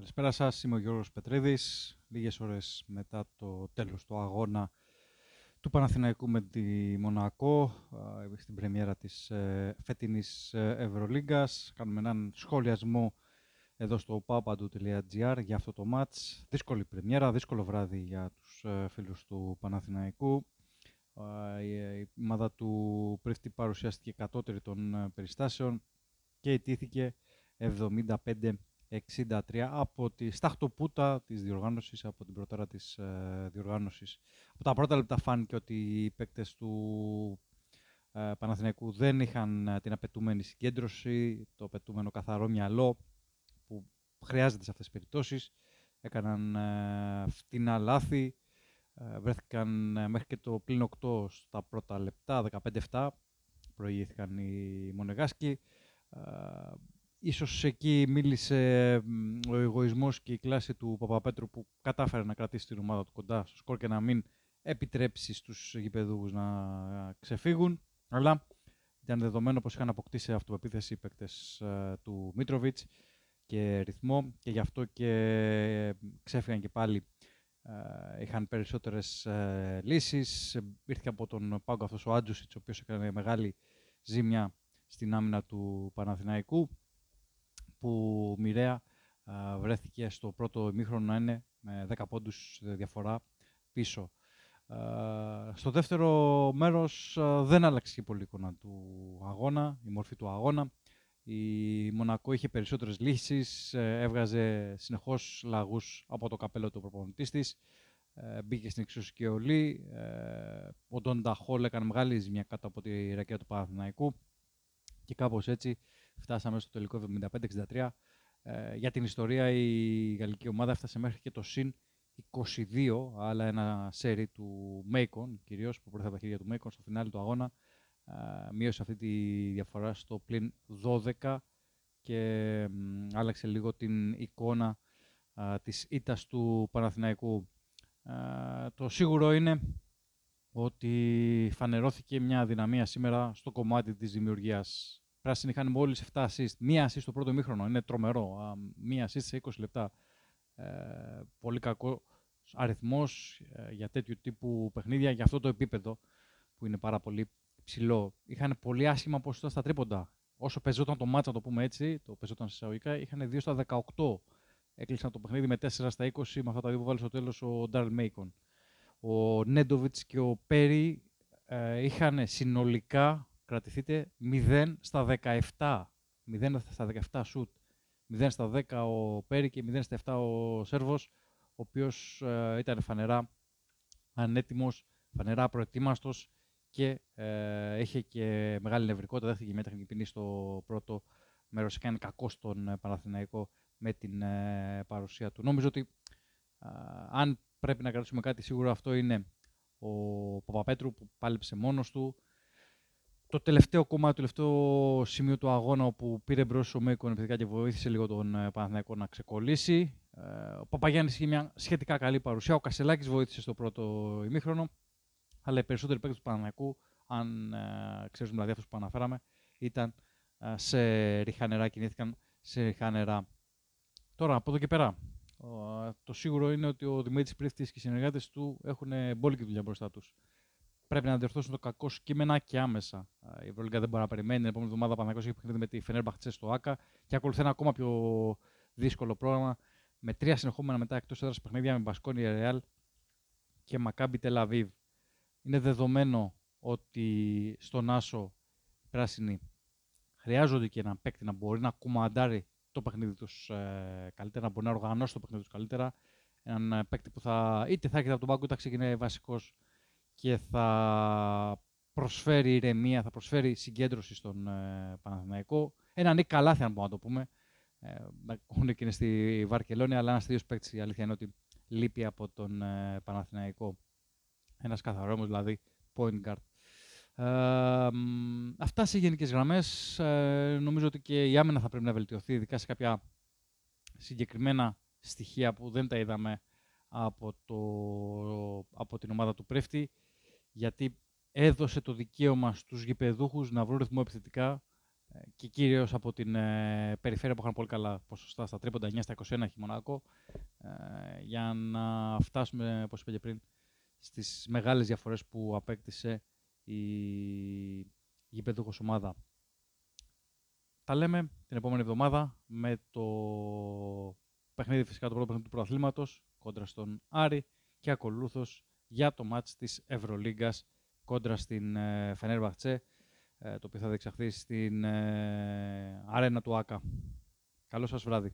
Καλησπέρα σας, είμαι ο Γιώργος Πετρίδης. Λίγες ώρες μετά το τέλος του αγώνα του Παναθηναϊκού με τη Μονακό, στην πρεμιέρα της ε, φετινής ε, Ευρωλίγκας. Κάνουμε έναν σχολιασμό εδώ στο papadu.gr για αυτό το μάτς. Δύσκολη πρεμιέρα, δύσκολο βράδυ για τους ε, φίλους του Παναθηναϊκού. Η ομάδα του Πρίφτη παρουσιάστηκε κατώτερη των περιστάσεων και ετήθηκε 75 63 από τη σταχτοπούτα της διοργάνωσης, από την πρωτέρα της ε, διοργάνωσης. Από τα πρώτα λεπτά φάνηκε ότι οι παίκτες του ε, Παναθηναϊκού δεν είχαν ε, την απαιτούμενη συγκέντρωση, το απαιτούμενο καθαρό μυαλό που χρειάζεται σε αυτές τις περιπτώσεις. Έκαναν ε, φτηνά λάθη, ε, βρέθηκαν ε, μέχρι και το πλήν 8 στα πρώτα λεπτά, 15-7, προηγήθηκαν οι Μονεγάσκοι. Ίσως εκεί μίλησε ο εγωισμός και η κλάση του Παπαπέτρου που κατάφερε να κρατήσει την ομάδα του κοντά στο σκορ και να μην επιτρέψει στους γηπεδούχους να ξεφύγουν. Αλλά ήταν δεδομένο πως είχαν αποκτήσει αυτοπεποίθηση οι παίκτες ε, του Μίτροβιτς και ρυθμό και γι' αυτό και ξέφυγαν και πάλι ε, είχαν περισσότερες ε, λύσεις. Ήρθε από τον πάγκο αυτός ο Άντζουσιτς, ο οποίος έκανε μεγάλη ζήμια στην άμυνα του Παναθηναϊκού που μοιραία βρέθηκε στο πρώτο ημίχρονο να είναι με 10 πόντους διαφορά πίσω. στο δεύτερο μέρος δεν άλλαξε και πολύ εικόνα του αγώνα, η μορφή του αγώνα. Η Μονακό είχε περισσότερες λύσεις, ε, έβγαζε συνεχώς λαγούς από το καπέλο του προπονητής της. Ε, μπήκε στην εξωσικαιολή. Ε, ο Ντόντα Χόλ έκανε μεγάλη ζημιά κάτω από τη ρακέτα του Παναθηναϊκού. Και κάπως έτσι Φτάσαμε στο τελικό 75-63. Ε, για την ιστορία η γαλλική ομάδα έφτασε μέχρι και το συν 22, αλλά ένα σέρι του Μέικον, κυρίως που προέρχεται από τα χέρια του Μέικον στο φινάλι του αγώνα, ε, μείωσε αυτή τη διαφορά στο πλην 12 και άλλαξε λίγο την εικόνα ε, της ήττας του Παναθηναϊκού. Ε, το σίγουρο είναι ότι φανερώθηκε μια δυναμία σήμερα στο κομμάτι της δημιουργίας πράσινοι είχαν μόλι 7 assist. Μία assist στο πρώτο μήχρονο. Είναι τρομερό. Μία assist σε 20 λεπτά. Ε, πολύ κακό αριθμός ε, για τέτοιου τύπου παιχνίδια για αυτό το επίπεδο που είναι πάρα πολύ ψηλό. Είχαν πολύ άσχημα ποσοστά στα τρίποντα. Όσο πεζόταν το μάτσα, το πούμε έτσι, το πεζόταν σε εισαγωγικά, είχαν 2 στα 18. Έκλεισαν το παιχνίδι με 4 στα 20 με αυτά τα δύο που βάλει στο τέλος ο Ντάρλ Μέικον. Ο Νέντοβιτς και ο Πέρι ε, είχαν συνολικά κρατηθείτε 0 στα 17. 0 στα 17 σουτ. 0 στα 10 ο Πέρι και 0 στα 7 ο Σέρβος, ο οποίος ε, ήταν φανερά ανέτοιμος, φανερά προετοίμαστος και ε, είχε και μεγάλη νευρικότητα, δέχτηκε μια τεχνική ποινή στο πρώτο μέρος, έκανε κακό στον ε, Παναθηναϊκό με την ε, παρουσία του. Νομίζω ότι αν πρέπει να κρατήσουμε κάτι σίγουρο αυτό είναι ο Παπαπέτρου που πάλεψε μόνος του, το τελευταίο κομμάτι, το τελευταίο σημείο του αγώνα όπου πήρε μπρος ο Μέικον επιθετικά και βοήθησε λίγο τον ε, Παναθηναϊκό να ξεκολλήσει. Ε, ο Παπαγιάννης είχε μια σχετικά καλή παρουσία. Ο Κασελάκης βοήθησε στο πρώτο ημίχρονο. Αλλά οι περισσότεροι παίκτες του Παναθηναϊκού, αν ε, ξέρουμε δηλαδή αυτού που αναφέραμε, ήταν ε, σε ριχά νερά, κινήθηκαν σε ριχά νερά. Τώρα από εδώ και πέρα, το σίγουρο είναι ότι ο Δημήτρης Πρίφτη και οι συνεργάτες του έχουν μπόλικη δουλειά μπροστά τους πρέπει να διορθώσουν το κακό σκήμενα και άμεσα. Η Ευρωλίγκα δεν μπορεί να περιμένει. Την επόμενη εβδομάδα Παναγιώ έχει παιχνίδι με τη Φενέρμπαχτσε στο ΑΚΑ και ακολουθεί ένα ακόμα πιο δύσκολο πρόγραμμα με τρία συνεχόμενα μετά εκτός έδρας παιχνίδια με Μπασκόνη Ρεάλ και Μακάμπι Τελαβίβ. Είναι δεδομένο ότι στον Άσο οι πράσινοι χρειάζονται και έναν παίκτη να μπορεί να κουμαντάρει το παιχνίδι τους ε, καλύτερα, να μπορεί να οργανώσει το παιχνίδι τους καλύτερα. Έναν ε, παίκτη που θα είτε θα έρχεται από τον πάγκο είτε θα ξεκινάει βασικός και θα προσφέρει ηρεμία, θα προσφέρει συγκέντρωση στον ε, Παναθηναϊκό. Ένα νίκ καλά αν μπορούμε να το πούμε. Ε, και είναι στη Βαρκελόνη, αλλά ένας τέτοιο παίκτης η αλήθεια είναι ότι λείπει από τον ε, Παναθηναϊκό. Ένας καθαρό δηλαδή point guard. Ε, αυτά σε γενικές γραμμές. Ε, νομίζω ότι και η άμυνα θα πρέπει να βελτιωθεί, ειδικά σε κάποια συγκεκριμένα στοιχεία που δεν τα είδαμε από, το, από την ομάδα του Πρέφτη γιατί έδωσε το δικαίωμα στους γηπεδούχους να βρουν ρυθμό επιθετικά και κυρίως από την ε, περιφέρεια που είχαν πολύ καλά ποσοστά στα τρίποντα 9 στα 21 έχει Μονακό ε, για να φτάσουμε, όπως είπα και πριν, στις μεγάλες διαφορές που απέκτησε η γηπέδουχος ομάδα. Τα λέμε την επόμενη εβδομάδα με το παιχνίδι φυσικά το πρώτο παιχνίδι του προαθλήματος κόντρα στον Άρη και ακολούθως για το μάτς της Ευρωλίγκας κόντρα στην ε, Φενέρ ε, το οποίο θα διεξαχθεί στην ε, αρένα του ΆΚΑ. Καλό σας βράδυ.